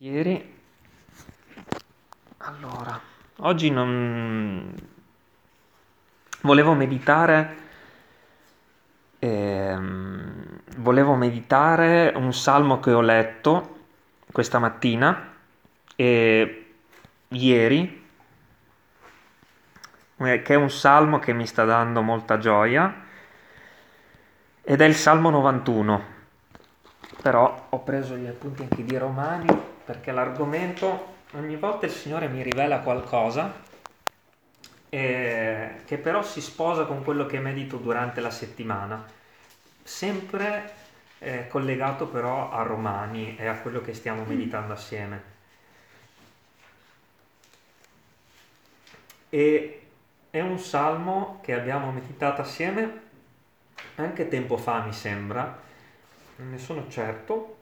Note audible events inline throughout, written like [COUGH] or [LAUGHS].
Ieri, allora, oggi non volevo meditare, ehm, volevo meditare un salmo che ho letto questa mattina e ieri, eh, che è un salmo che mi sta dando molta gioia ed è il Salmo 91. Però ho preso gli appunti anche di Romani perché l'argomento ogni volta il Signore mi rivela qualcosa eh, che però si sposa con quello che medito durante la settimana, sempre eh, collegato però a Romani e a quello che stiamo mm. meditando assieme. E è un salmo che abbiamo meditato assieme anche tempo fa, mi sembra, non ne sono certo,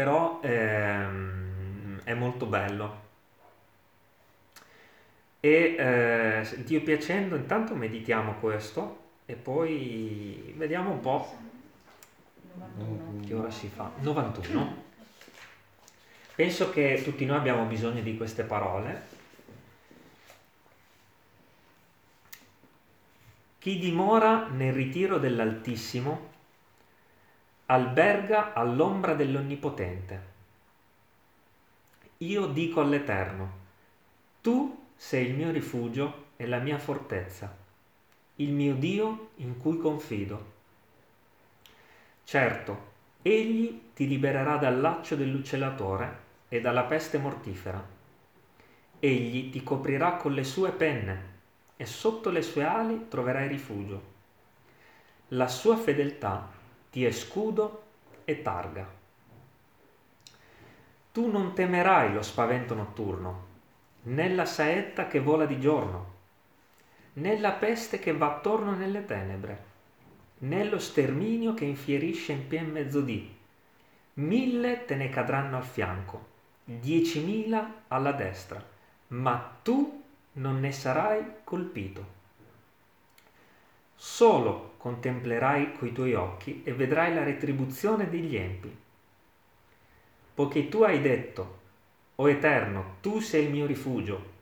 però ehm, è molto bello. E eh, Dio piacendo, intanto meditiamo questo e poi vediamo un po' 91. che ora si fa. 91. Penso che tutti noi abbiamo bisogno di queste parole. Chi dimora nel ritiro dell'Altissimo alberga all'ombra dell'Onnipotente. Io dico all'Eterno, tu sei il mio rifugio e la mia fortezza, il mio Dio in cui confido. Certo, egli ti libererà dal laccio dell'uccellatore e dalla peste mortifera. Egli ti coprirà con le sue penne e sotto le sue ali troverai rifugio. La sua fedeltà ti è scudo e targa. Tu non temerai lo spavento notturno, né la saetta che vola di giorno, né la peste che va attorno nelle tenebre, né lo sterminio che infierisce in pien mezzodì. Mille te ne cadranno al fianco, diecimila alla destra, ma tu non ne sarai colpito. Solo contemplerai coi tuoi occhi e vedrai la retribuzione degli empi. Poiché tu hai detto, o Eterno, tu sei il mio rifugio,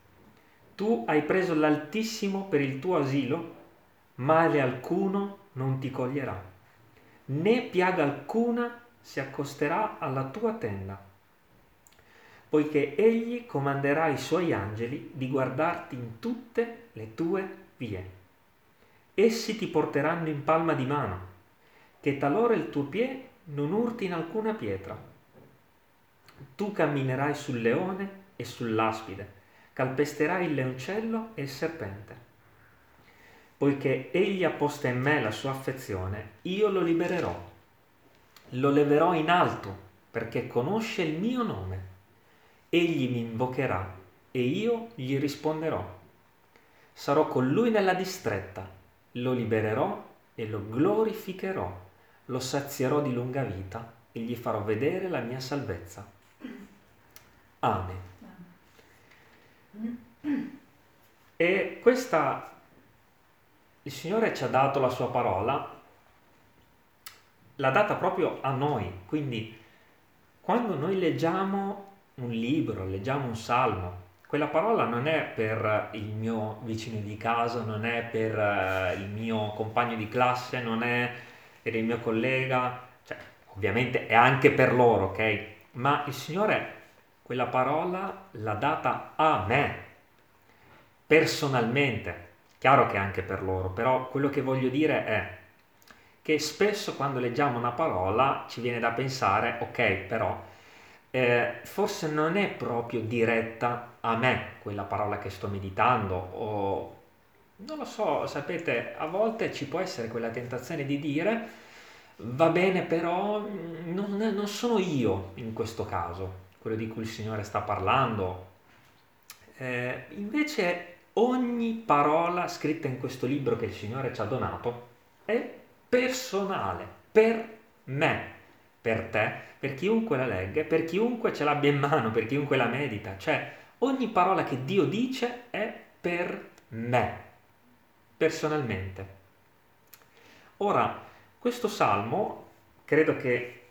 tu hai preso l'Altissimo per il tuo asilo, male alcuno non ti coglierà, né piaga alcuna si accosterà alla tua tenda, poiché egli comanderà ai suoi angeli di guardarti in tutte le tue vie essi ti porteranno in palma di mano, che talora il tuo piede non urti in alcuna pietra. Tu camminerai sul leone e sull'aspide, calpesterai il leoncello e il serpente. Poiché egli ha posta in me la sua affezione, io lo libererò. Lo leverò in alto, perché conosce il mio nome. Egli mi invocherà e io gli risponderò. Sarò con lui nella distretta lo libererò e lo glorificherò, lo sazierò di lunga vita e gli farò vedere la mia salvezza. Amen. E questa, il Signore ci ha dato la sua parola, l'ha data proprio a noi, quindi quando noi leggiamo un libro, leggiamo un salmo, quella parola non è per il mio vicino di casa, non è per eh, il mio compagno di classe, non è per il mio collega, cioè ovviamente è anche per loro, ok? Ma il Signore quella parola l'ha data a me, personalmente. Chiaro che anche per loro, però quello che voglio dire è che spesso quando leggiamo una parola ci viene da pensare, ok, però eh, forse non è proprio diretta a me quella parola che sto meditando o non lo so, sapete, a volte ci può essere quella tentazione di dire va bene però non, non sono io in questo caso, quello di cui il Signore sta parlando. Eh, invece ogni parola scritta in questo libro che il Signore ci ha donato è personale, per me per te, per chiunque la legga, per chiunque ce l'abbia in mano, per chiunque la medita. Cioè, ogni parola che Dio dice è per me, personalmente. Ora, questo salmo credo che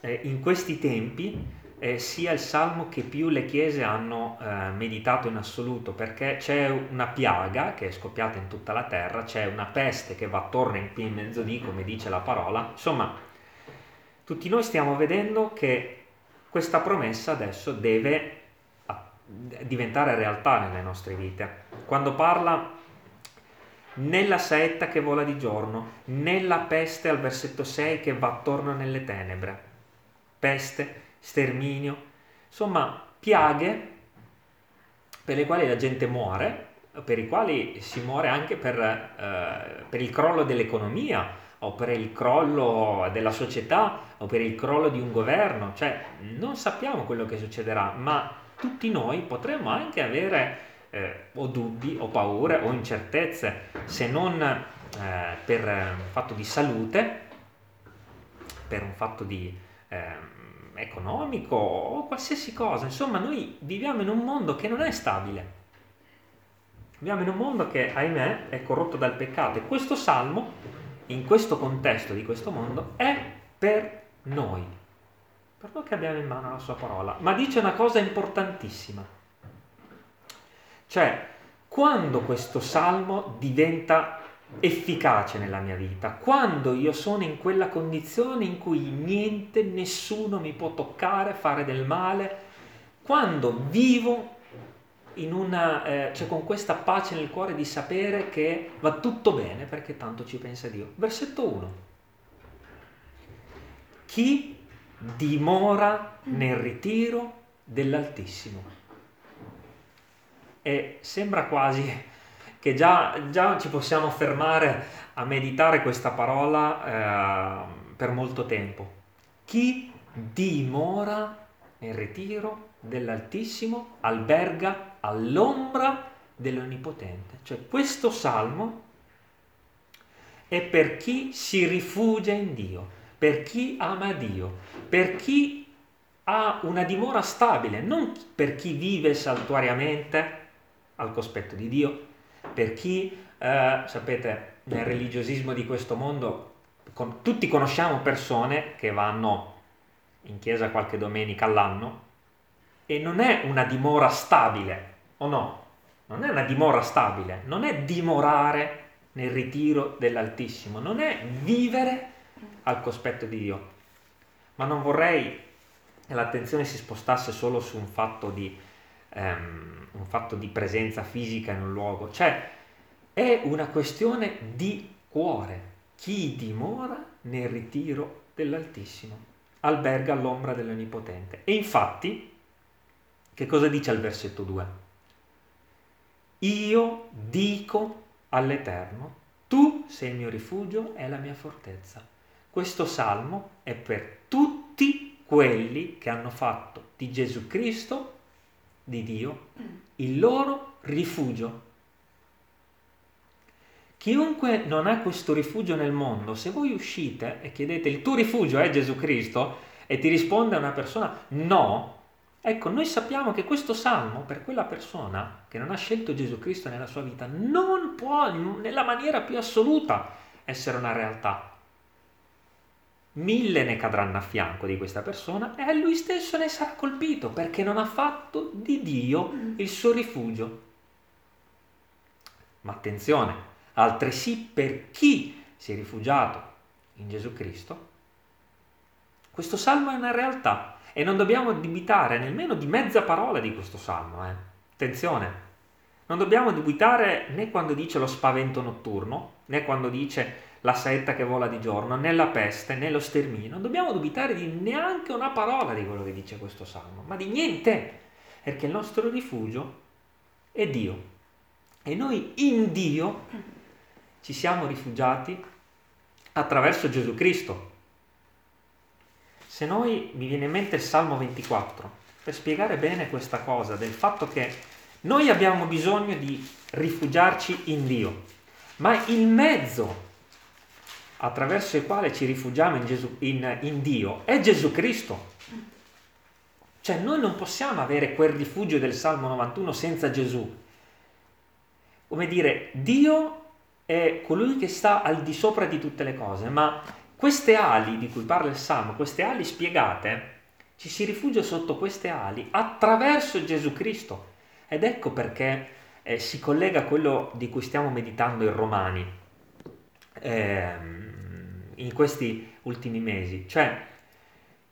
eh, in questi tempi eh, sia il salmo che più le chiese hanno eh, meditato in assoluto, perché c'è una piaga che è scoppiata in tutta la terra, c'è una peste che va attorno in qui in mezzodì, come dice la parola. Insomma, tutti noi stiamo vedendo che questa promessa adesso deve diventare realtà nelle nostre vite. Quando parla nella saetta che vola di giorno, nella peste al versetto 6 che va attorno nelle tenebre. Peste, sterminio, insomma piaghe per le quali la gente muore, per i quali si muore anche per, eh, per il crollo dell'economia o per il crollo della società o per il crollo di un governo, cioè non sappiamo quello che succederà, ma tutti noi potremmo anche avere eh, o dubbi o paure o incertezze, se non eh, per un fatto di salute, per un fatto di eh, economico o qualsiasi cosa. Insomma, noi viviamo in un mondo che non è stabile. Viviamo in un mondo che, ahimè, è corrotto dal peccato e questo salmo, in questo contesto di questo mondo, è per noi, per che abbiamo in mano la sua parola. Ma dice una cosa importantissima, cioè quando questo salmo diventa efficace nella mia vita, quando io sono in quella condizione in cui niente, nessuno mi può toccare, fare del male, quando vivo una, eh, cioè con questa pace nel cuore di sapere che va tutto bene perché tanto ci pensa Dio. Versetto 1. Chi dimora nel ritiro dell'Altissimo. E sembra quasi che già, già ci possiamo fermare a meditare questa parola eh, per molto tempo. Chi dimora nel ritiro dell'Altissimo alberga all'ombra dell'Onnipotente. Cioè questo salmo è per chi si rifugia in Dio, per chi ama Dio, per chi ha una dimora stabile, non per chi vive saltuariamente al cospetto di Dio, per chi, eh, sapete, nel religiosismo di questo mondo, con, tutti conosciamo persone che vanno in chiesa qualche domenica all'anno e non è una dimora stabile, o no? Non è una dimora stabile, non è dimorare nel ritiro dell'Altissimo, non è vivere al cospetto di Dio. Ma non vorrei che l'attenzione si spostasse solo su un fatto di ehm, un fatto di presenza fisica in un luogo, cioè è una questione di cuore. Chi dimora nel ritiro dell'Altissimo alberga all'ombra dell'Onnipotente. E infatti, che cosa dice al versetto 2? Io dico all'Eterno, tu sei il mio rifugio e la mia fortezza. Questo salmo è per tutti quelli che hanno fatto di Gesù Cristo di Dio il loro rifugio. Chiunque non ha questo rifugio nel mondo, se voi uscite e chiedete il tuo rifugio è Gesù Cristo e ti risponde una persona no, ecco, noi sappiamo che questo salmo per quella persona che non ha scelto Gesù Cristo nella sua vita non può nella maniera più assoluta essere una realtà mille ne cadranno a fianco di questa persona e lui stesso ne sarà colpito perché non ha fatto di Dio il suo rifugio. Ma attenzione, altresì per chi si è rifugiato in Gesù Cristo, questo salmo è una realtà e non dobbiamo dubitare nemmeno di mezza parola di questo salmo. Eh. Attenzione, non dobbiamo dubitare né quando dice lo spavento notturno, né quando dice la saetta che vola di giorno, né la peste, né lo sterminio. Non dobbiamo dubitare di neanche una parola di quello che dice questo salmo, ma di niente, perché il nostro rifugio è Dio. E noi in Dio ci siamo rifugiati attraverso Gesù Cristo. Se noi mi viene in mente il Salmo 24, per spiegare bene questa cosa del fatto che noi abbiamo bisogno di rifugiarci in Dio, ma il mezzo attraverso il quale ci rifugiamo in, Gesù, in, in Dio è Gesù Cristo. Cioè noi non possiamo avere quel rifugio del Salmo 91 senza Gesù. Come dire, Dio è colui che sta al di sopra di tutte le cose, ma Queste ali di cui parla il Salmo, queste ali spiegate, ci si rifugia sotto queste ali attraverso Gesù Cristo. Ed ecco perché eh, si collega a quello di cui stiamo meditando in Romani eh, in questi ultimi mesi. Cioè,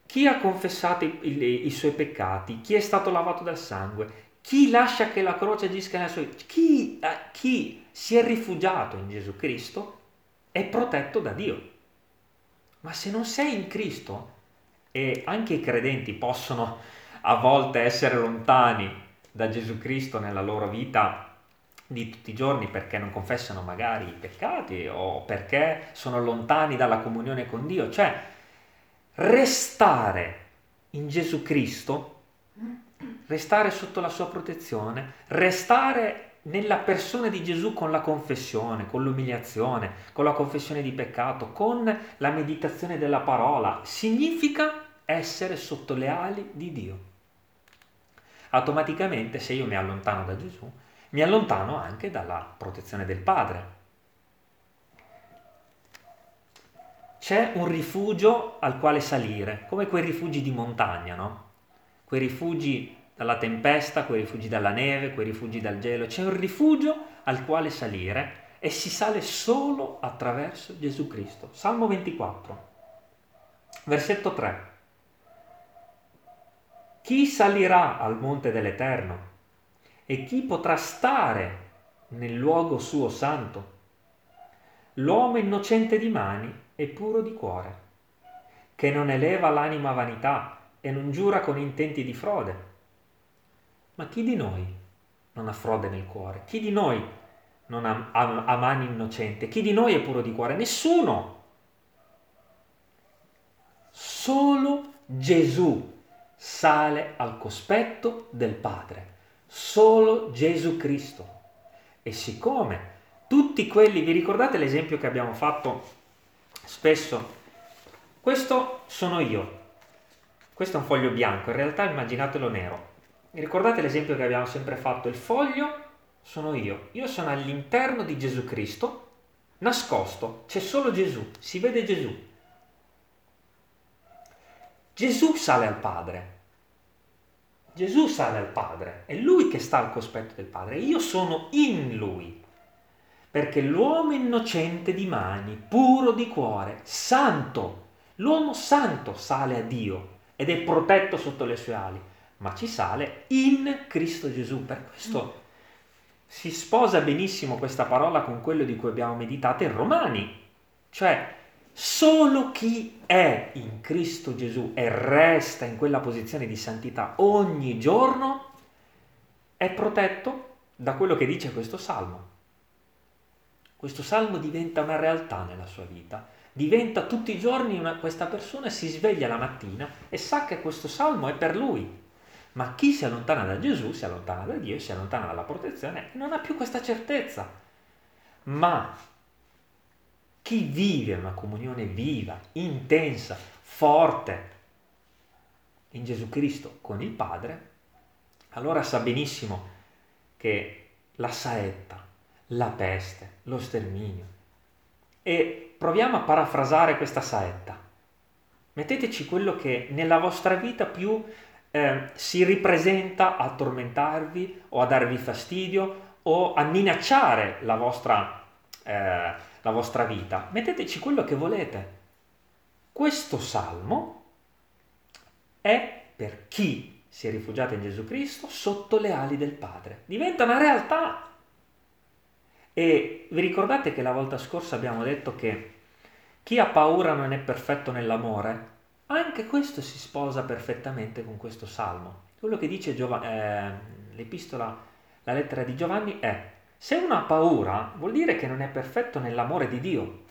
chi ha confessato i, i, i, suoi peccati, chi è stato lavato dal sangue, chi lascia che la croce agisca nella sua vita, chi, eh, chi si è rifugiato in Gesù Cristo è protetto da Dio. Ma se non sei in Cristo, e anche i credenti possono a volte essere lontani da Gesù Cristo nella loro vita di tutti i giorni perché non confessano magari i peccati o perché sono lontani dalla comunione con Dio, cioè restare in Gesù Cristo, restare sotto la sua protezione, restare nella persona di Gesù con la confessione, con l'umiliazione, con la confessione di peccato, con la meditazione della parola, significa essere sotto le ali di Dio. Automaticamente se io mi allontano da Gesù, mi allontano anche dalla protezione del Padre. C'è un rifugio al quale salire, come quei rifugi di montagna, no? Quei rifugi dalla tempesta, quei rifugi dalla neve, quei rifugi dal gelo. C'è un rifugio al quale salire e si sale solo attraverso Gesù Cristo. Salmo 24, versetto 3. Chi salirà al monte dell'Eterno? E chi potrà stare nel luogo suo santo? L'uomo innocente di mani e puro di cuore, che non eleva l'anima a vanità e non giura con intenti di frode ma chi di noi non ha frode nel cuore? Chi di noi non ha, ha, ha mani innocente? Chi di noi è puro di cuore? Nessuno! Solo Gesù sale al cospetto del Padre. Solo Gesù Cristo. E siccome tutti quelli, vi ricordate l'esempio che abbiamo fatto spesso? Questo sono io. Questo è un foglio bianco, in realtà immaginatelo nero. Ricordate l'esempio che abbiamo sempre fatto? Il foglio sono io. Io sono all'interno di Gesù Cristo, nascosto. C'è solo Gesù, si vede Gesù. Gesù sale al Padre. Gesù sale al Padre. È Lui che sta al cospetto del Padre. Io sono in Lui. Perché l'uomo innocente di mani, puro di cuore, santo, l'uomo santo sale a Dio ed è protetto sotto le sue ali ma ci sale in Cristo Gesù. Per questo si sposa benissimo questa parola con quello di cui abbiamo meditato in Romani, cioè solo chi è in Cristo Gesù e resta in quella posizione di santità ogni giorno è protetto da quello che dice questo salmo. Questo salmo diventa una realtà nella sua vita, diventa tutti i giorni una, questa persona si sveglia la mattina e sa che questo salmo è per lui, ma chi si allontana da Gesù si allontana da Dio, si allontana dalla protezione e non ha più questa certezza. Ma chi vive una comunione viva, intensa, forte in Gesù Cristo con il Padre, allora sa benissimo che la saetta, la peste, lo sterminio. E proviamo a parafrasare questa saetta. Metteteci quello che nella vostra vita più eh, si ripresenta a tormentarvi o a darvi fastidio o a minacciare la vostra, eh, la vostra vita. Metteteci quello che volete. Questo salmo è per chi si è rifugiato in Gesù Cristo sotto le ali del Padre. Diventa una realtà. E vi ricordate che la volta scorsa abbiamo detto che chi ha paura non è perfetto nell'amore? Anche questo si sposa perfettamente con questo salmo. Quello che dice Giov- eh, l'epistola, la lettera di Giovanni è, se uno ha paura vuol dire che non è perfetto nell'amore di Dio.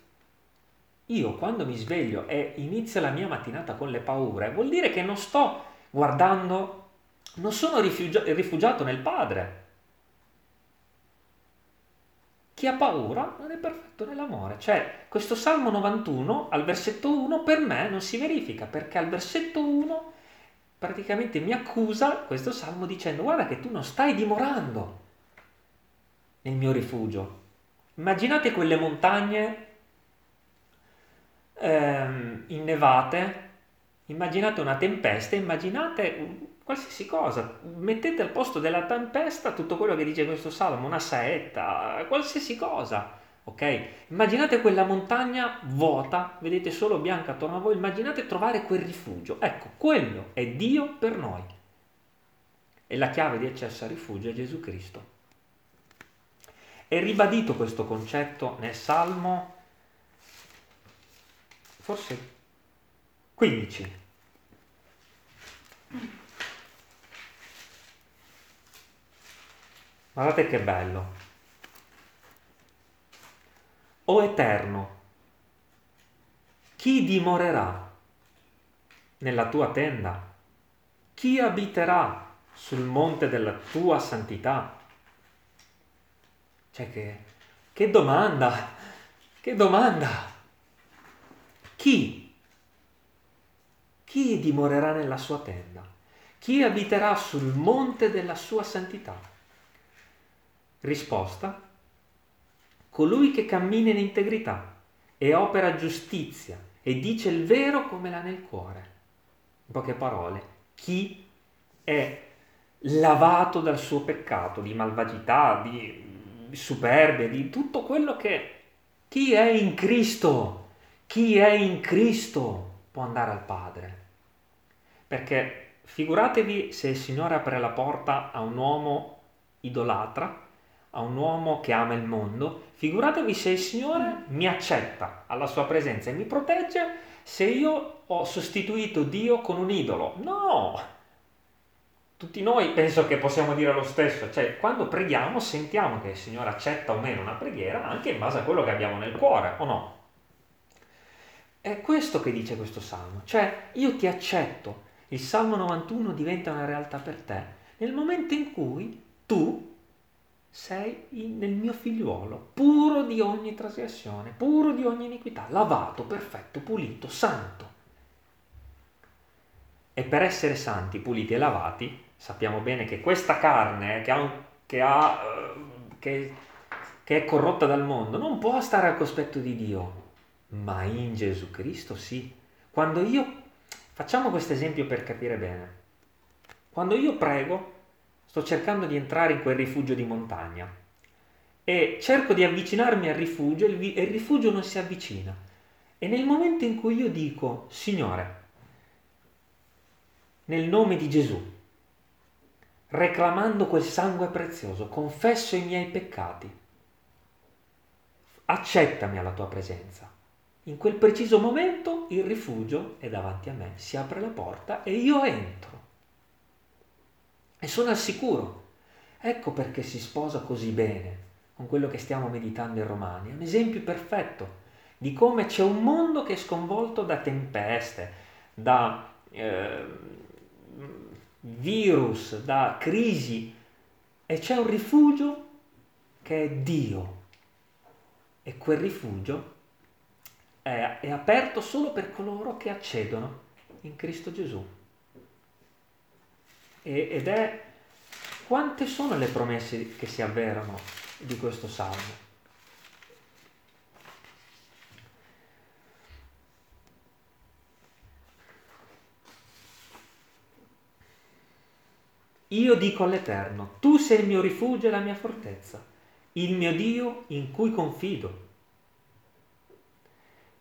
Io quando mi sveglio e inizio la mia mattinata con le paure, vuol dire che non sto guardando, non sono rifugia- rifugiato nel Padre, chi ha paura non è perfetto nell'amore. Cioè, questo Salmo 91 al versetto 1 per me non si verifica perché al versetto 1 praticamente mi accusa questo Salmo dicendo guarda che tu non stai dimorando nel mio rifugio. Immaginate quelle montagne ehm, innevate, immaginate una tempesta, immaginate qualsiasi cosa, mettete al posto della tempesta tutto quello che dice questo salmo, una saetta, qualsiasi cosa. Ok? Immaginate quella montagna vuota, vedete solo bianca attorno a voi, immaginate trovare quel rifugio. Ecco, quello è Dio per noi. E la chiave di accesso al rifugio è Gesù Cristo. È ribadito questo concetto nel Salmo, forse 15. Guardate che bello. O Eterno, chi dimorerà nella tua tenda? Chi abiterà sul monte della tua santità? Cioè che, che domanda, che domanda. Chi? Chi dimorerà nella sua tenda? Chi abiterà sul monte della sua santità? Risposta. Colui che cammina in integrità e opera giustizia e dice il vero come l'ha nel cuore. In poche parole, chi è lavato dal suo peccato di malvagità, di, superbia, di tutto quello che... Chi è in Cristo, chi è in Cristo può andare al Padre. Perché figuratevi se il Signore apre la porta a un uomo idolatra a un uomo che ama il mondo, figuratevi se il Signore mi accetta alla sua presenza e mi protegge se io ho sostituito Dio con un idolo. No! Tutti noi penso che possiamo dire lo stesso, cioè quando preghiamo sentiamo che il Signore accetta o meno una preghiera anche in base a quello che abbiamo nel cuore, o no? È questo che dice questo salmo, cioè io ti accetto, il salmo 91 diventa una realtà per te nel momento in cui tu sei nel mio figliuolo, puro di ogni trasgressione, puro di ogni iniquità, lavato, perfetto, pulito, santo. E per essere santi, puliti e lavati, sappiamo bene che questa carne che, ha, che, ha, eh, che, che è corrotta dal mondo non può stare al cospetto di Dio, ma in Gesù Cristo sì. Quando io, facciamo questo esempio per capire bene, quando io prego, sto cercando di entrare in quel rifugio di montagna e cerco di avvicinarmi al rifugio e il rifugio non si avvicina. E nel momento in cui io dico, Signore, nel nome di Gesù, reclamando quel sangue prezioso, confesso i miei peccati, accettami alla tua presenza. In quel preciso momento il rifugio è davanti a me, si apre la porta e io entro e sono al sicuro. Ecco perché si sposa così bene con quello che stiamo meditando in Romani. Un esempio perfetto di come c'è un mondo che è sconvolto da tempeste, da eh, virus, da crisi e c'è un rifugio che è Dio. E quel rifugio è, è aperto solo per coloro che accedono in Cristo Gesù ed è quante sono le promesse che si avverano di questo salmo. Io dico all'Eterno, tu sei il mio rifugio e la mia fortezza, il mio Dio in cui confido.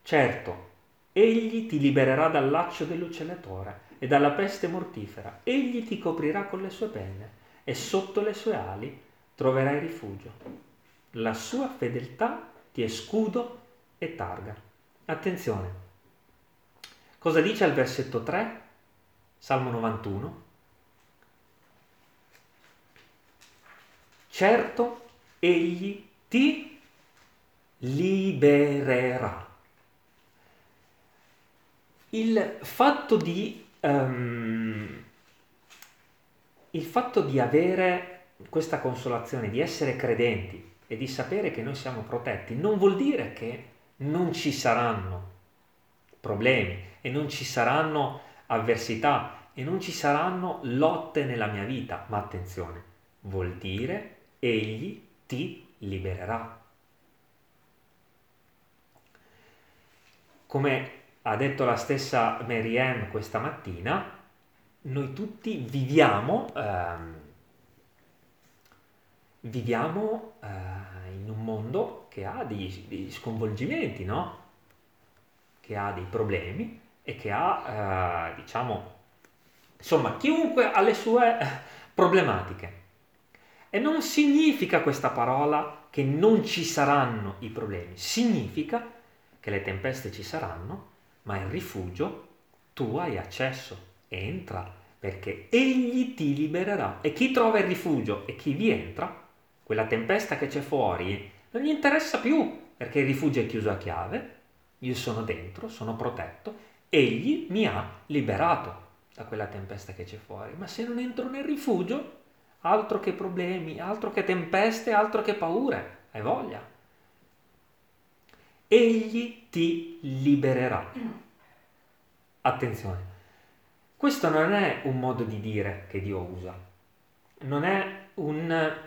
Certo, egli ti libererà dal laccio dell'uccellatore e dalla peste mortifera. Egli ti coprirà con le sue penne e sotto le sue ali troverai rifugio. La sua fedeltà ti è scudo e targa. Attenzione. Cosa dice al versetto 3? Salmo 91. Certo, egli ti libererà. Il fatto di um, il fatto di avere questa consolazione, di essere credenti e di sapere che noi siamo protetti, non vuol dire che non ci saranno problemi e non ci saranno avversità e non ci saranno lotte nella mia vita, ma attenzione, vuol dire egli ti libererà. come ha detto la stessa Mary Ann questa mattina, noi tutti viviamo, ehm, viviamo eh, in un mondo che ha degli, sconvolgimenti, no? Che ha dei problemi e che ha, eh, diciamo, insomma, chiunque ha le sue eh, problematiche. E non significa questa parola che non ci saranno i problemi, significa che le tempeste ci saranno, ma il rifugio tu hai accesso, entra, perché egli ti libererà. E chi trova il rifugio e chi vi entra, quella tempesta che c'è fuori, non gli interessa più, perché il rifugio è chiuso a chiave, io sono dentro, sono protetto, egli mi ha liberato da quella tempesta che c'è fuori. Ma se non entro nel rifugio, altro che problemi, altro che tempeste, altro che paure, hai voglia. Egli ti libererà. Attenzione, questo non è un modo di dire che Dio usa, non è un...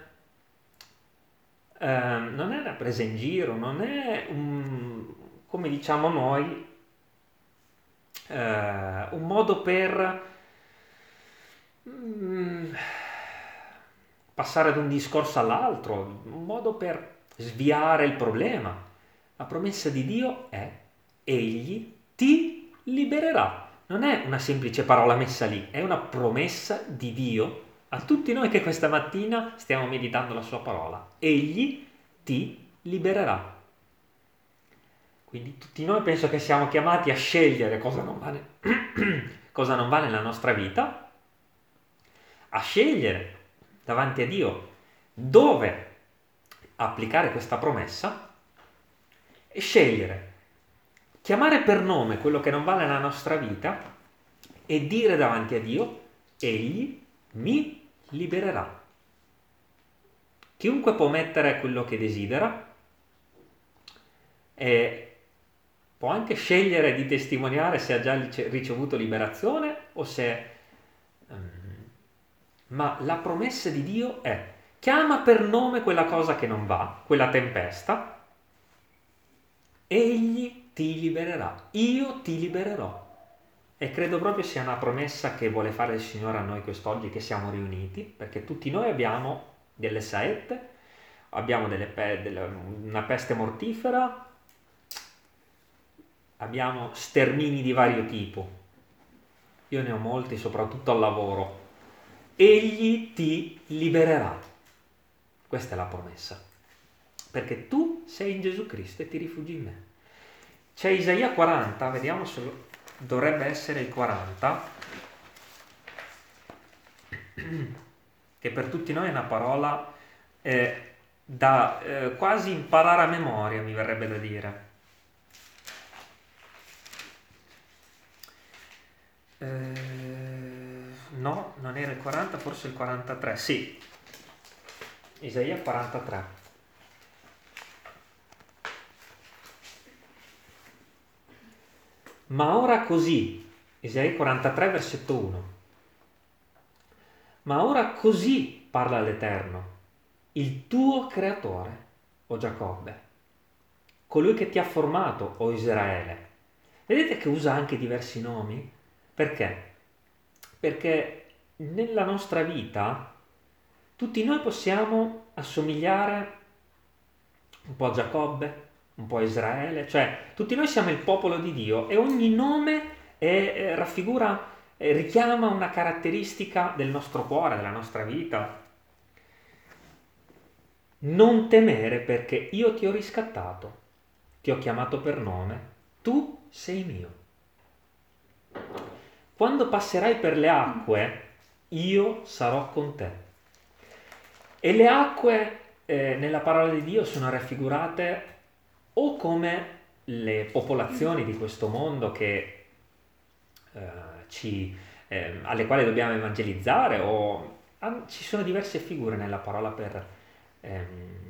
Uh, non è una presa in giro, non è un, come diciamo noi, uh, un modo per um, passare da un discorso all'altro, un modo per sviare il problema. La promessa di Dio è egli ti libererà. Non è una semplice parola messa lì, è una promessa di Dio a tutti noi che questa mattina stiamo meditando la sua parola. Egli ti libererà. Quindi tutti noi penso che siamo chiamati a scegliere cosa non va, [CLEARS THROAT] cosa non va nella nostra vita, a scegliere davanti a Dio dove applicare questa promessa e scegliere, chiamare per nome quello che non va nella nostra vita e dire davanti a Dio, egli mi libererà. Chiunque può mettere quello che desidera e può anche scegliere di testimoniare se ha già ricevuto liberazione o se ma la promessa di Dio è chiama per nome quella cosa che non va, quella tempesta, egli ti libererà, io ti libererò. E credo proprio sia una promessa che vuole fare il Signore a noi quest'oggi che siamo riuniti, perché tutti noi abbiamo delle saette, abbiamo delle pe- delle, una peste mortifera, abbiamo stermini di vario tipo. Io ne ho molti, soprattutto al lavoro egli ti libererà. Questa è la promessa. Perché tu sei in Gesù Cristo e ti rifugi in me. C'è Isaia 40, vediamo se dovrebbe essere il 40, [CLEARS THROAT] che per tutti noi è una parola eh, da eh, quasi imparare a memoria, mi verrebbe da dire. Eh, no, non era il 40, forse il 43, sì, Isaia 43. Ma ora così, Isaia 43, versetto 1. Ma ora così parla l'Eterno, il tuo creatore, o Giacobbe, colui che ti ha formato, o Israele. Vedete che usa anche diversi nomi? Perché? Perché nella nostra vita tutti noi possiamo assomigliare un po' a Giacobbe, un po' a Israele, cioè tutti noi siamo il popolo di Dio e ogni nome è, è, raffigura, è, richiama una caratteristica del nostro cuore, della nostra vita. Non temere perché io ti ho riscattato, ti ho chiamato per nome, tu sei mio. Quando passerai per le acque, io sarò con te. E le acque eh, nella parola di Dio sono raffigurate o come le popolazioni di questo mondo che, eh, ci, eh, alle quali dobbiamo evangelizzare, o ah, ci sono diverse figure nella parola per, ehm,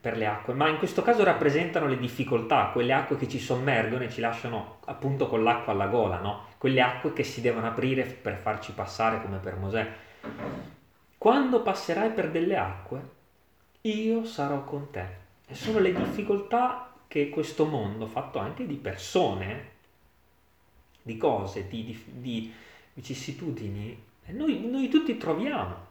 per le acque, ma in questo caso rappresentano le difficoltà, quelle acque che ci sommergono e ci lasciano appunto con l'acqua alla gola, no? quelle acque che si devono aprire per farci passare come per Mosè. Quando passerai per delle acque, io sarò con te. E sono le difficoltà che questo mondo, fatto anche di persone, di cose, di, di, di vicissitudini, noi, noi tutti troviamo.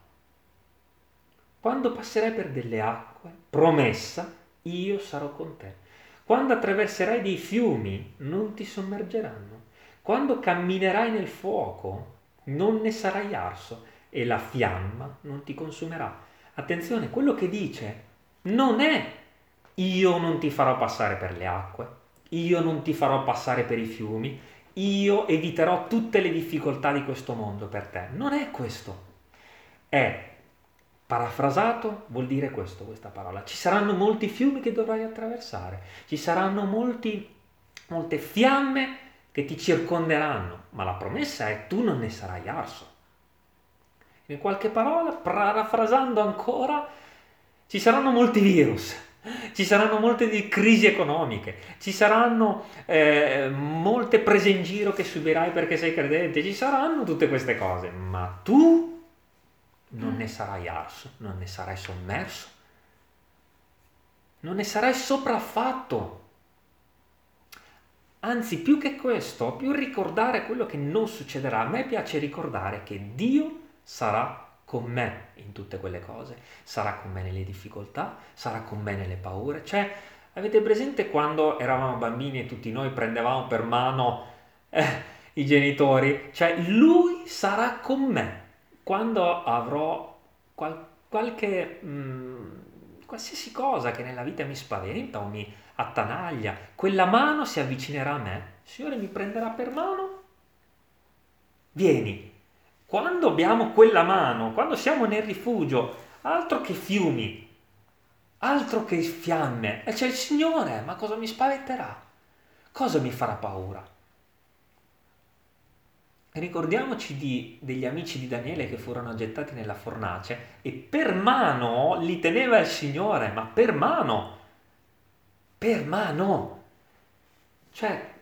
Quando passerai per delle acque, promessa, io sarò con te. Quando attraverserai dei fiumi, non ti sommergeranno. Quando camminerai nel fuoco, non ne sarai arso e la fiamma non ti consumerà. Attenzione, quello che dice non è io non ti farò passare per le acque, io non ti farò passare per i fiumi, io eviterò tutte le difficoltà di questo mondo per te. Non è questo. È parafrasato, vuol dire questo, questa parola. Ci saranno molti fiumi che dovrai attraversare, ci saranno molti, molte fiamme che ti circonderanno, ma la promessa è tu non ne sarai arso. In qualche parola, parafrasando ancora, ci saranno molti virus, ci saranno molte crisi economiche, ci saranno eh, molte prese in giro che subirai perché sei credente, ci saranno tutte queste cose, ma tu non ne sarai arso, non ne sarai sommerso, non ne sarai sopraffatto. Anzi, più che questo, più ricordare quello che non succederà. A me piace ricordare che Dio sarà con me in tutte quelle cose, sarà con me nelle difficoltà, sarà con me nelle paure. Cioè, avete presente quando eravamo bambini e tutti noi prendevamo per mano eh, i genitori? Cioè, lui sarà con me quando avrò qual- qualche... Mh, mm, qualsiasi cosa che nella vita mi spaventa o mi attanaglia, quella mano si avvicinerà a me. Il Signore mi prenderà per mano. Vieni, quando abbiamo quella mano, quando siamo nel rifugio, altro che fiumi, altro che fiamme, e c'è il Signore, ma cosa mi spaventerà? Cosa mi farà paura? Ricordiamoci di, degli amici di Daniele che furono gettati nella fornace e per mano li teneva il Signore, ma per mano, per mano. Cioè,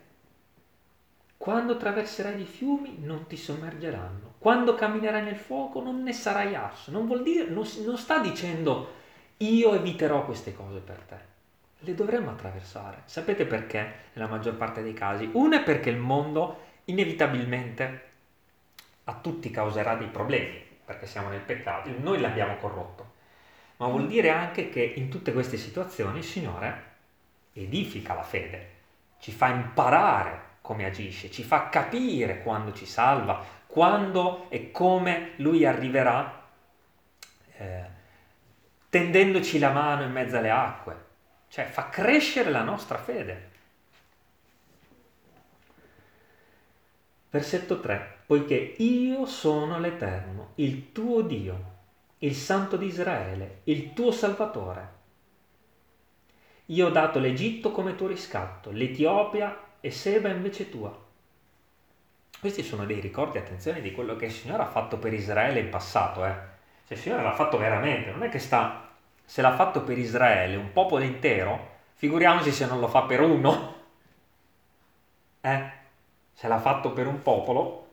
quando attraverserai i fiumi non ti sommergeranno. Quando camminerai nel fuoco non ne sarai arso. Non vuol dire, non, non sta dicendo io eviterò queste cose per te. Le dovremmo attraversare. Sapete perché? Nella maggior parte dei casi. Uno è perché il mondo inevitabilmente a tutti causerà dei problemi, perché siamo nel peccato, noi l'abbiamo corrotto. Ma vuol dire anche che in tutte queste situazioni il Signore edifica la fede, ci fa imparare come agisce, ci fa capire quando ci salva, quando e come Lui arriverà eh, tendendoci la mano in mezzo alle acque, cioè fa crescere la nostra fede. Versetto 3. Poiché io sono l'Eterno, il tuo Dio, il Santo di Israele, il tuo Salvatore. Io ho dato l'Egitto come tuo riscatto, l'Etiopia e Seba invece tua. Questi sono dei ricordi, attenzione, di quello che il Signore ha fatto per Israele in passato. Eh. Cioè il Signore l'ha fatto veramente, non è che sta, se l'ha fatto per Israele, un popolo intero, figuriamoci se non lo fa per uno. [LAUGHS] Eh? Se l'ha fatto per un popolo.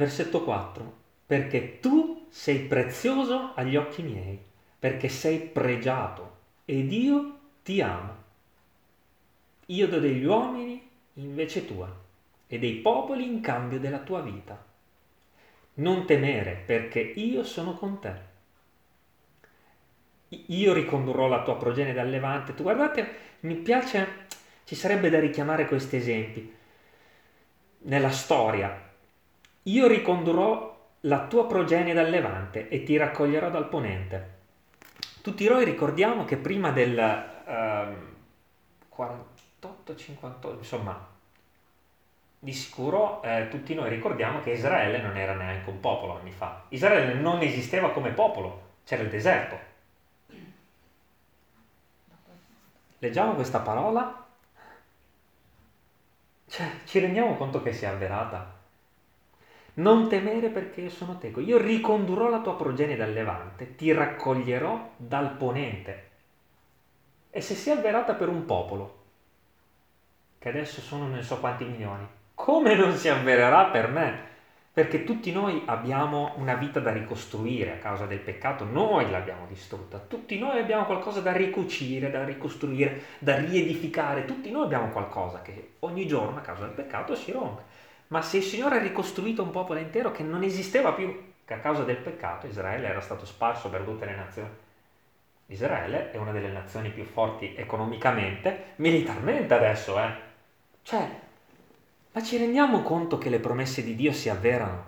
Versetto 4. Perché tu sei prezioso agli occhi miei, perché sei pregiato ed io ti amo. Io do degli uomini invece tua e dei popoli in cambio della tua vita. Non temere perché io sono con te. Io ricondurrò la tua progenie dal Levante. Tu guardate, mi piace, ci sarebbe da richiamare questi esempi. Nella storia, io ricondurrò la tua progenie dal Levante e ti raccoglierò dal Ponente. Tutti noi ricordiamo che prima del uh, 48, 58, insomma, di sicuro eh, tutti noi ricordiamo che Israele non era neanche un popolo anni fa. Israele non esisteva come popolo, c'era il deserto. Leggiamo questa parola, cioè, ci rendiamo conto che sia avverata. Non temere perché io sono teco. Io ricondurrò la tua progenie dal levante, ti raccoglierò dal ponente. E se si è avverata per un popolo, che adesso sono non so quanti milioni, come non si avvererà per me? perché tutti noi abbiamo una vita da ricostruire a causa del peccato, noi l'abbiamo distrutta, tutti noi abbiamo qualcosa da ricucire, da ricostruire, da riedificare, tutti noi abbiamo qualcosa che ogni giorno a causa del peccato si rompe. Ma se il Signore ha ricostruito un popolo intero che non esisteva più, che a causa del peccato Israele era stato sparso per tutte le nazioni, Israele è una delle nazioni più forti economicamente, militarmente adesso, eh. Cioè, ma ci rendiamo conto che le promesse di Dio si avverano?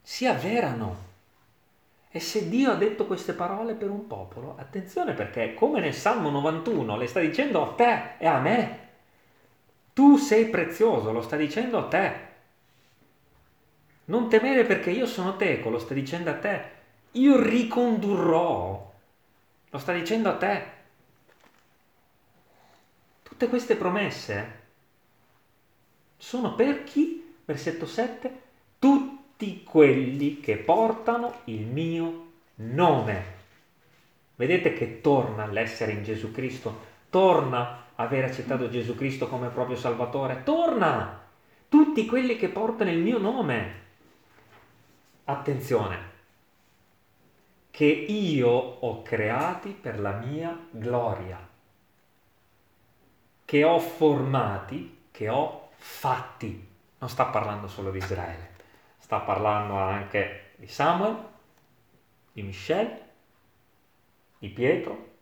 Si avverano. E se Dio ha detto queste parole per un popolo, attenzione perché come nel Salmo 91 le sta dicendo a te e a me, tu sei prezioso, lo sta dicendo a te. Non temere perché io sono teco, lo sta dicendo a te. Io ricondurrò, lo sta dicendo a te. Tutte queste promesse sono per chi? Versetto 7. Tutti quelli che portano il mio nome. Vedete che torna l'essere in Gesù Cristo, torna aver accettato Gesù Cristo come proprio Salvatore, torna! Tutti quelli che portano il mio nome. Attenzione, che io ho creati per la mia gloria, che ho formati, che ho fatti. Non sta parlando solo di Israele, sta parlando anche di Samuel, di Michel, di Pietro,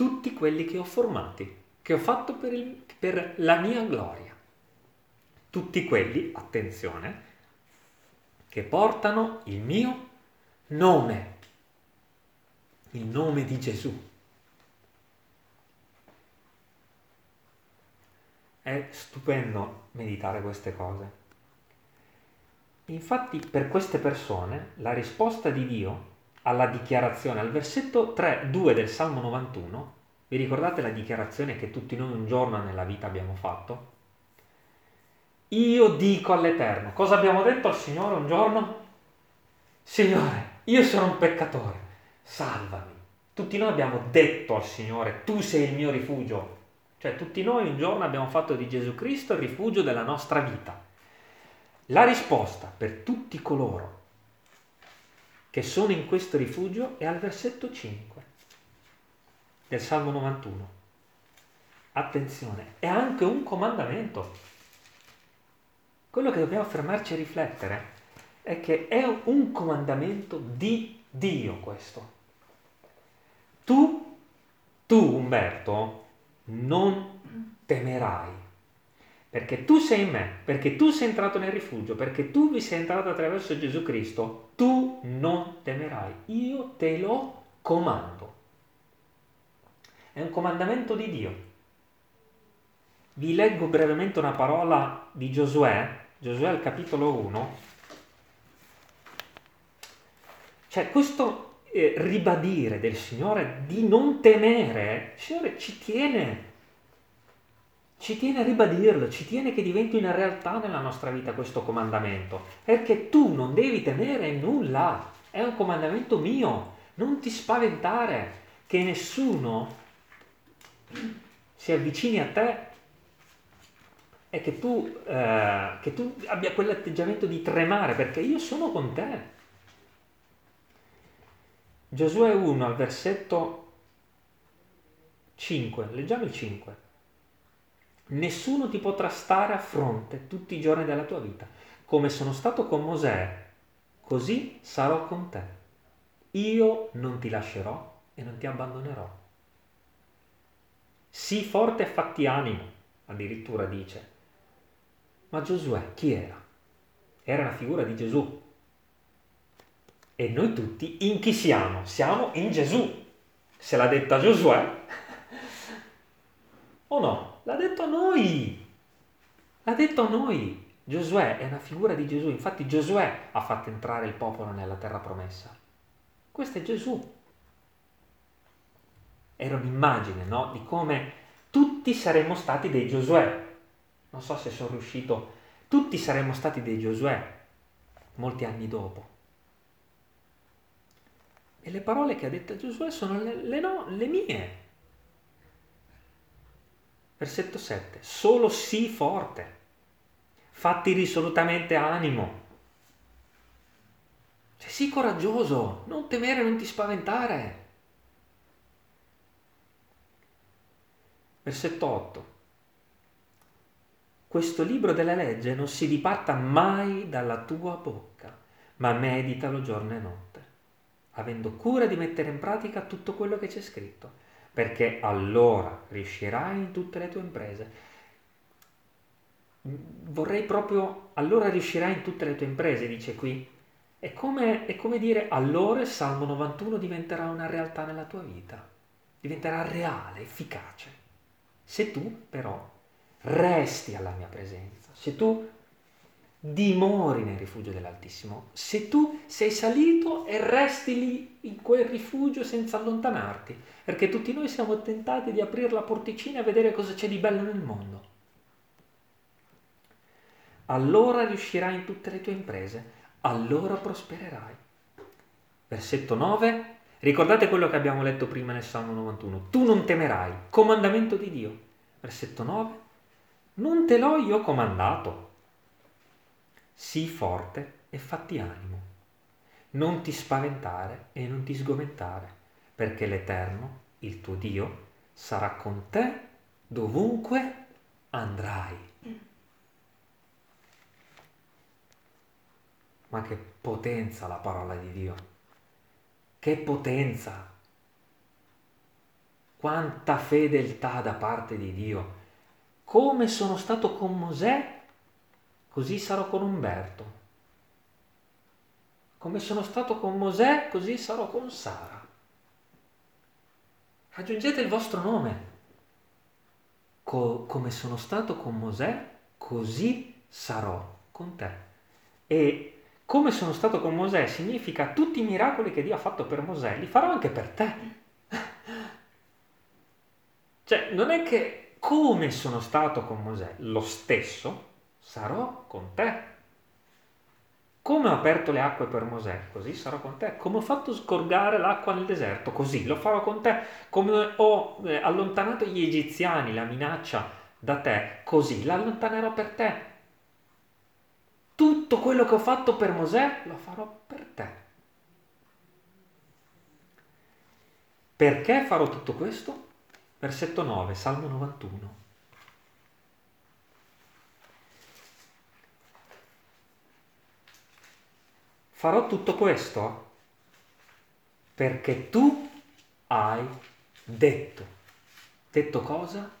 tutti quelli che ho formati, che ho fatto per, il, per la mia gloria. Tutti quelli, attenzione, che portano il mio nome, il nome di Gesù. È stupendo meditare queste cose. Infatti per queste persone la risposta di Dio alla dichiarazione, al versetto 3, 2 del Salmo 91, vi ricordate la dichiarazione che tutti noi un giorno nella vita abbiamo fatto? Io dico all'Eterno, cosa abbiamo detto al Signore un giorno? Signore, io sono un peccatore, salvami. Tutti noi abbiamo detto al Signore, tu sei il mio rifugio, cioè tutti noi un giorno abbiamo fatto di Gesù Cristo il rifugio della nostra vita. La risposta per tutti coloro che sono in questo rifugio è al versetto 5 del Salmo 91. Attenzione, è anche un comandamento. Quello che dobbiamo fermarci a riflettere è che è un comandamento di Dio questo. Tu, tu Umberto, non temerai, perché tu sei in me, perché tu sei entrato nel rifugio, perché tu vi sei entrato attraverso Gesù Cristo, tu non temerai, io te lo comando. È un comandamento di Dio. Vi leggo brevemente una parola di Giosuè, Giosuè al capitolo 1. Cioè questo eh, ribadire del Signore di non temere, il Signore ci tiene, ci tiene a ribadirlo, ci tiene che diventi una realtà nella nostra vita questo comandamento, perché tu non devi temere nulla, è un comandamento mio, non ti spaventare che nessuno si avvicini a te e che tu, eh, che tu abbia quell'atteggiamento di tremare, perché io sono con te. Giosuè 1 al versetto 5, leggiamo il 5. Nessuno ti potrà stare a fronte tutti i giorni della tua vita. Come sono stato con Mosè, così sarò con te. Io non ti lascerò e non ti abbandonerò. Sii forte e fatti animo, addirittura dice. Ma Giosuè chi era? Era una figura di Gesù, e noi tutti in chi siamo? Siamo in Gesù. Se l'ha detto a Giosuè detto a noi. L'ha detto a noi. Giosuè è una figura di Gesù. Infatti Giosuè ha fatto entrare il popolo nella terra promessa. Questo è Gesù. Era un'immagine, no? Di come tutti saremmo stati dei Giosuè. Non so se sono riuscito. Tutti saremmo stati dei Giosuè molti anni dopo. E le parole che ha detto Giosuè sono le, le, no, le mie. Versetto 7. Solo sii forte. Fatti risolutamente animo. Cioè, sii coraggioso, non temere, non ti spaventare. Versetto 8. Questo libro della legge non si diparta mai dalla tua bocca, ma meditalo giorno e notte, avendo cura di mettere in pratica tutto quello che c'è scritto, perché allora riuscirai in tutte le tue imprese. Vorrei proprio, allora riuscirai in tutte le tue imprese, dice qui. È come, è come dire, allora il Salmo 91 diventerà una realtà nella tua vita, diventerà reale, efficace. Se tu però resti alla mia presenza, se tu dimori nel rifugio dell'Altissimo, se tu sei salito e resti lì in quel rifugio senza allontanarti, perché tutti noi siamo tentati di aprire la porticina e vedere cosa c'è di bello nel mondo. Allora riuscirai in tutte le tue imprese, allora prospererai. Versetto 9 Ricordate quello che abbiamo letto prima nel Salmo 91. Tu non temerai, comandamento di Dio. Versetto 9. Non te l'ho io comandato. Sii forte e fatti animo. Non ti spaventare e non ti sgomentare, perché l'Eterno, il tuo Dio, sarà con te dovunque andrai. Ma che potenza la parola di Dio! Che potenza! Quanta fedeltà da parte di Dio! Come sono stato con Mosè, così sarò con Umberto. Come sono stato con Mosè, così sarò con Sara. Aggiungete il vostro nome. Co- come sono stato con Mosè, così sarò con te. E come sono stato con Mosè significa tutti i miracoli che Dio ha fatto per Mosè, li farò anche per te. [LAUGHS] cioè, non è che come sono stato con Mosè, lo stesso sarò con te. Come ho aperto le acque per Mosè, così sarò con te. Come ho fatto scorgare l'acqua nel deserto, così lo farò con te. Come ho eh, allontanato gli egiziani, la minaccia da te, così l'allontanerò per te tutto quello che ho fatto per Mosè lo farò per te. Perché farò tutto questo? Versetto 9, Salmo 91. Farò tutto questo perché tu hai detto. Detto cosa?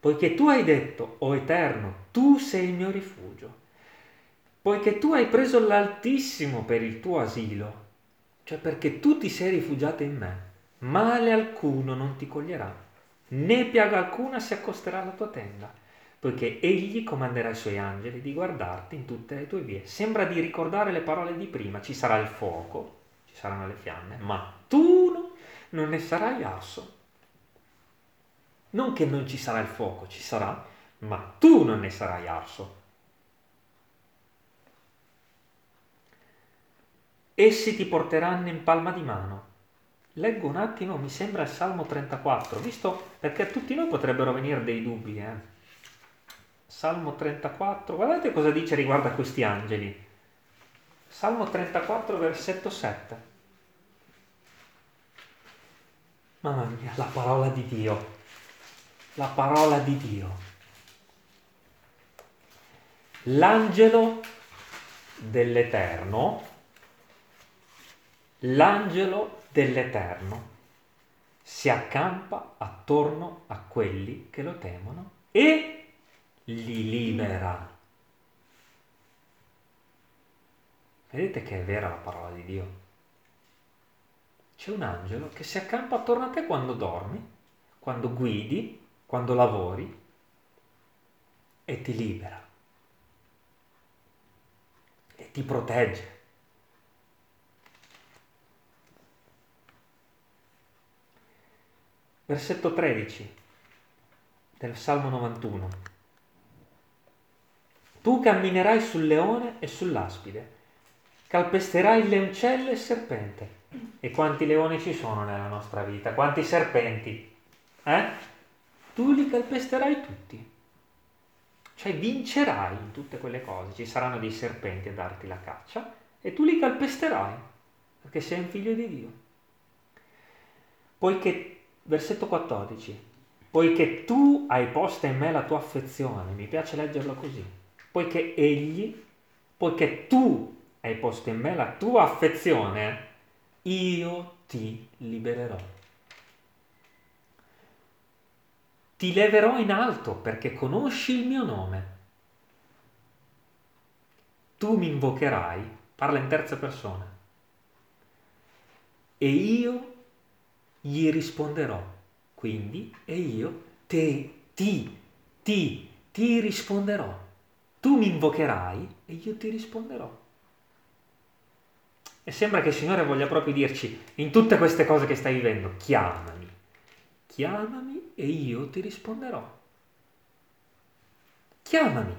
poiché tu hai detto, o oh Eterno, tu sei il mio rifugio, poiché tu hai preso l'Altissimo per il tuo asilo, cioè perché tu ti sei rifugiato in me, male alcuno non ti coglierà, né piaga alcuna si accosterà alla tua tenda, poiché egli comanderà ai suoi angeli di guardarti in tutte le tue vie. Sembra di ricordare le parole di prima, ci sarà il fuoco, ci saranno le fiamme, ma tu non ne sarai asso non che non ci sarà il fuoco, ci sarà, ma tu non ne sarai arso. Essi ti porteranno in palma di mano. Leggo un attimo, mi sembra il Salmo 34, visto perché a tutti noi potrebbero venire dei dubbi. Eh? Salmo 34, guardate cosa dice riguardo a questi angeli. Salmo 34, versetto 7. Mamma mia, la parola di Dio la parola di Dio. L'angelo dell'Eterno, l'angelo dell'Eterno si accampa attorno a quelli che lo temono e li libera. Vedete che è vera la parola di Dio? C'è un angelo che si accampa attorno a te quando dormi, quando guidi, quando lavori e ti libera e ti protegge. Versetto 13 del Salmo 91. Tu camminerai sul leone e sull'aspide, calpesterai il leoncello e il serpente, E quanti leoni ci sono nella nostra vita? Quanti serpenti? Eh? Tu li calpesterai tutti. Cioè vincerai in tutte quelle cose. Ci saranno dei serpenti a darti la caccia e tu li calpesterai perché sei un figlio di Dio. Poiché, versetto 14, poiché tu hai posta in me la tua affezione, mi piace leggerlo così, poiché egli, poiché tu hai posto in me la tua affezione, io ti libererò. Ti leverò in alto perché conosci il mio nome. Tu mi invocherai, parla in terza persona, e io gli risponderò. Quindi, e io te, ti, ti, ti risponderò. Tu mi invocherai e io ti risponderò. E sembra che il Signore voglia proprio dirci, in tutte queste cose che stai vivendo, chiamami, chiamami e io ti risponderò. Chiamami,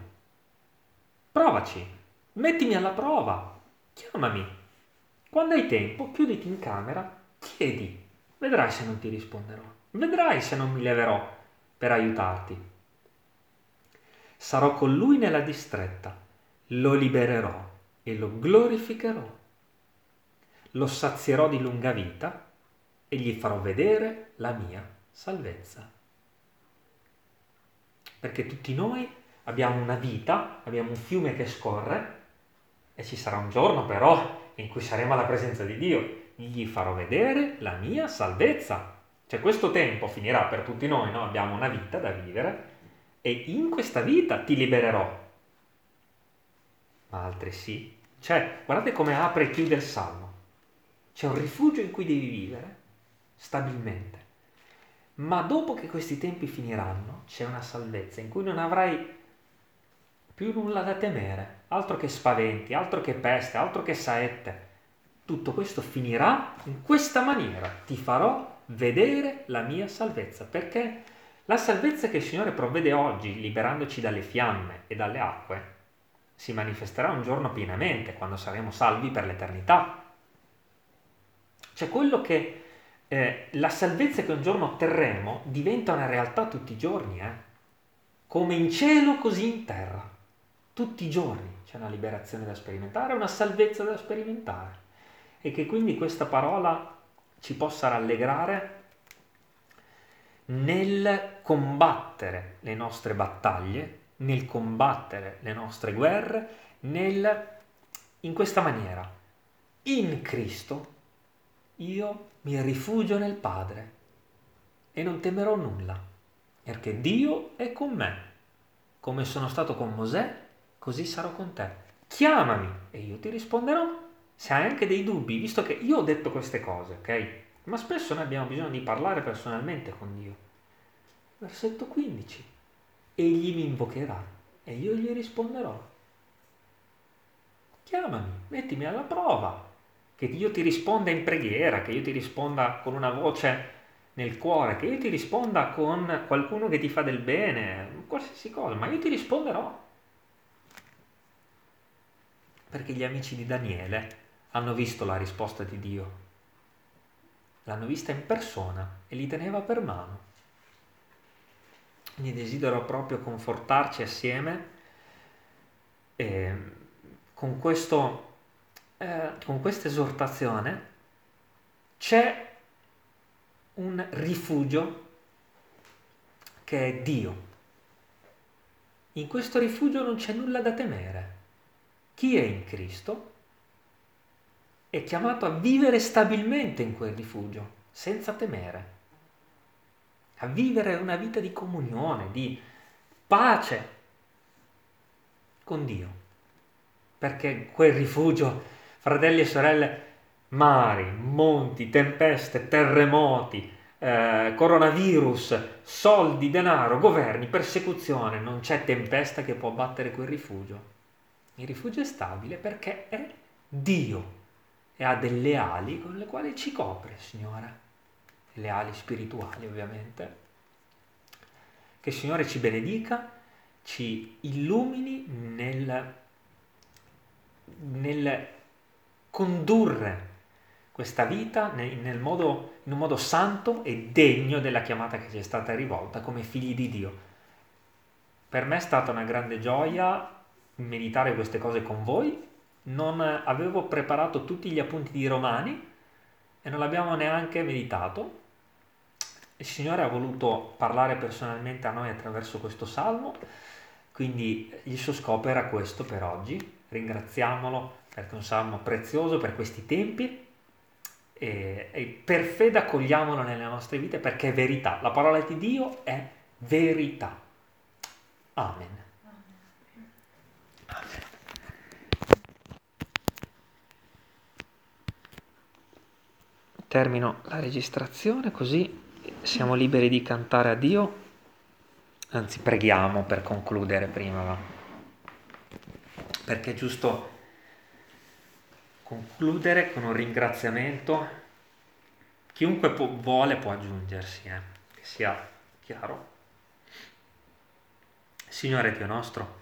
provaci, mettimi alla prova, chiamami. Quando hai tempo, chiuditi in camera, chiedi, vedrai se non ti risponderò, vedrai se non mi leverò per aiutarti. Sarò con lui nella distretta, lo libererò e lo glorificherò lo sazierò di lunga vita e gli farò vedere la mia salvezza. Perché tutti noi abbiamo una vita, abbiamo un fiume che scorre e ci sarà un giorno però in cui saremo alla presenza di Dio. Gli farò vedere la mia salvezza. Cioè questo tempo finirà per tutti noi, no? abbiamo una vita da vivere e in questa vita ti libererò. Ma altresì, cioè guardate come apre e chiude il Salmo c'è un rifugio in cui devi vivere stabilmente. Ma dopo che questi tempi finiranno, c'è una salvezza in cui non avrai più nulla da temere, altro che spaventi, altro che peste, altro che saette. Tutto questo finirà in questa maniera. Ti farò vedere la mia salvezza, perché la salvezza che il Signore provvede oggi, liberandoci dalle fiamme e dalle acque, si manifesterà un giorno pienamente, quando saremo salvi per l'eternità. Cioè quello che eh, la salvezza che un giorno otterremo diventa una realtà tutti i giorni, eh? come in cielo così in terra. Tutti i giorni c'è una liberazione da sperimentare, una salvezza da sperimentare. E che quindi questa parola ci possa rallegrare nel combattere le nostre battaglie, nel combattere le nostre guerre, nel, in questa maniera. In Cristo io mi rifugio nel Padre e non temerò nulla, perché Dio è con me. Come sono stato con Mosè, così sarò con te. Chiamami e io ti risponderò. Se hai anche dei dubbi, visto che io ho detto queste cose, ok? Ma spesso noi abbiamo bisogno di parlare personalmente con Dio. Versetto 15. Egli mi invocherà e io gli risponderò. Chiamami, mettimi alla prova, che io ti risponda in preghiera, che io ti risponda con una voce nel cuore, che io ti risponda con qualcuno che ti fa del bene, qualsiasi cosa, ma io ti risponderò. Perché gli amici di Daniele hanno visto la risposta di Dio, l'hanno vista in persona e li teneva per mano. Quindi desidero proprio confortarci assieme eh, con questo eh, con questa esortazione c'è un rifugio che è Dio. In questo rifugio non c'è nulla da temere. Chi è in Cristo è chiamato a vivere stabilmente in quel rifugio, senza temere, a vivere una vita di comunione, di pace con Dio, perché quel rifugio fratelli e sorelle, mari, monti, tempeste, terremoti, eh, coronavirus, soldi, denaro, governi, persecuzione, non c'è tempesta che può battere quel rifugio. Il rifugio è stabile perché è Dio e ha delle ali con le quali ci copre, Signore. Le ali spirituali, ovviamente. Che il Signore ci benedica, ci illumini nel, nel condurre questa vita nel modo, in un modo santo e degno della chiamata che ci è stata rivolta come figli di Dio. Per me è stata una grande gioia meditare queste cose con voi. Non avevo preparato tutti gli appunti di Romani e non l'abbiamo neanche meditato. Il Signore ha voluto parlare personalmente a noi attraverso questo salmo, quindi il suo scopo era questo per oggi. Ringraziamolo perché è un salmo prezioso per questi tempi e, e per fede accogliamolo nelle nostre vite perché è verità. La parola di Dio è verità. Amen. Termino la registrazione così siamo liberi di cantare a Dio. Anzi, preghiamo per concludere prima, va? perché è giusto concludere con un ringraziamento. Chiunque può, vuole può aggiungersi, eh, che sia chiaro. Signore Dio nostro,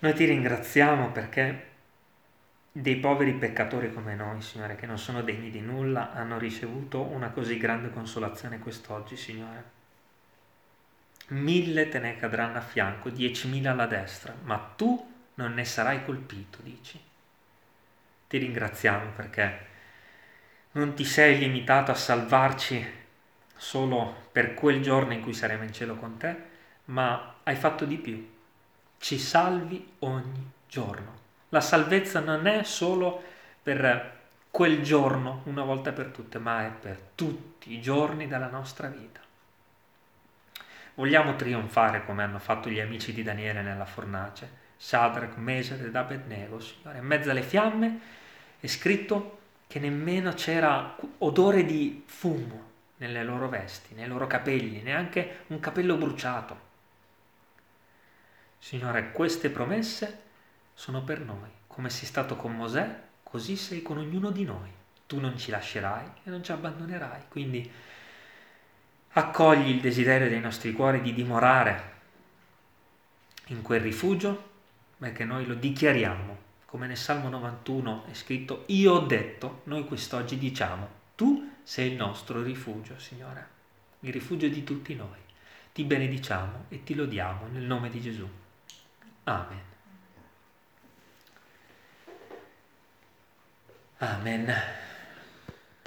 noi ti ringraziamo perché dei poveri peccatori come noi, Signore, che non sono degni di nulla, hanno ricevuto una così grande consolazione quest'oggi, Signore. Mille te ne cadranno a fianco, diecimila alla destra, ma tu non ne sarai colpito, dici. Ti ringraziamo perché non ti sei limitato a salvarci solo per quel giorno in cui saremo in cielo con te, ma hai fatto di più. Ci salvi ogni giorno la salvezza non è solo per quel giorno, una volta per tutte, ma è per tutti i giorni della nostra vita. Vogliamo trionfare come hanno fatto gli amici di Daniele nella fornace, Shadrach, Mesach ed Abednego, Signore. In mezzo alle fiamme è scritto che nemmeno c'era odore di fumo nelle loro vesti, nei loro capelli, neanche un capello bruciato. Signore, queste promesse sono per noi. Come sei stato con Mosè, così sei con ognuno di noi. Tu non ci lascerai e non ci abbandonerai. Quindi accogli il desiderio dei nostri cuori di dimorare in quel rifugio, perché noi lo dichiariamo. Come nel Salmo 91 è scritto, io ho detto, noi quest'oggi diciamo, tu sei il nostro rifugio, Signore, il rifugio di tutti noi. Ti benediciamo e ti lodiamo nel nome di Gesù. Amen. Amen.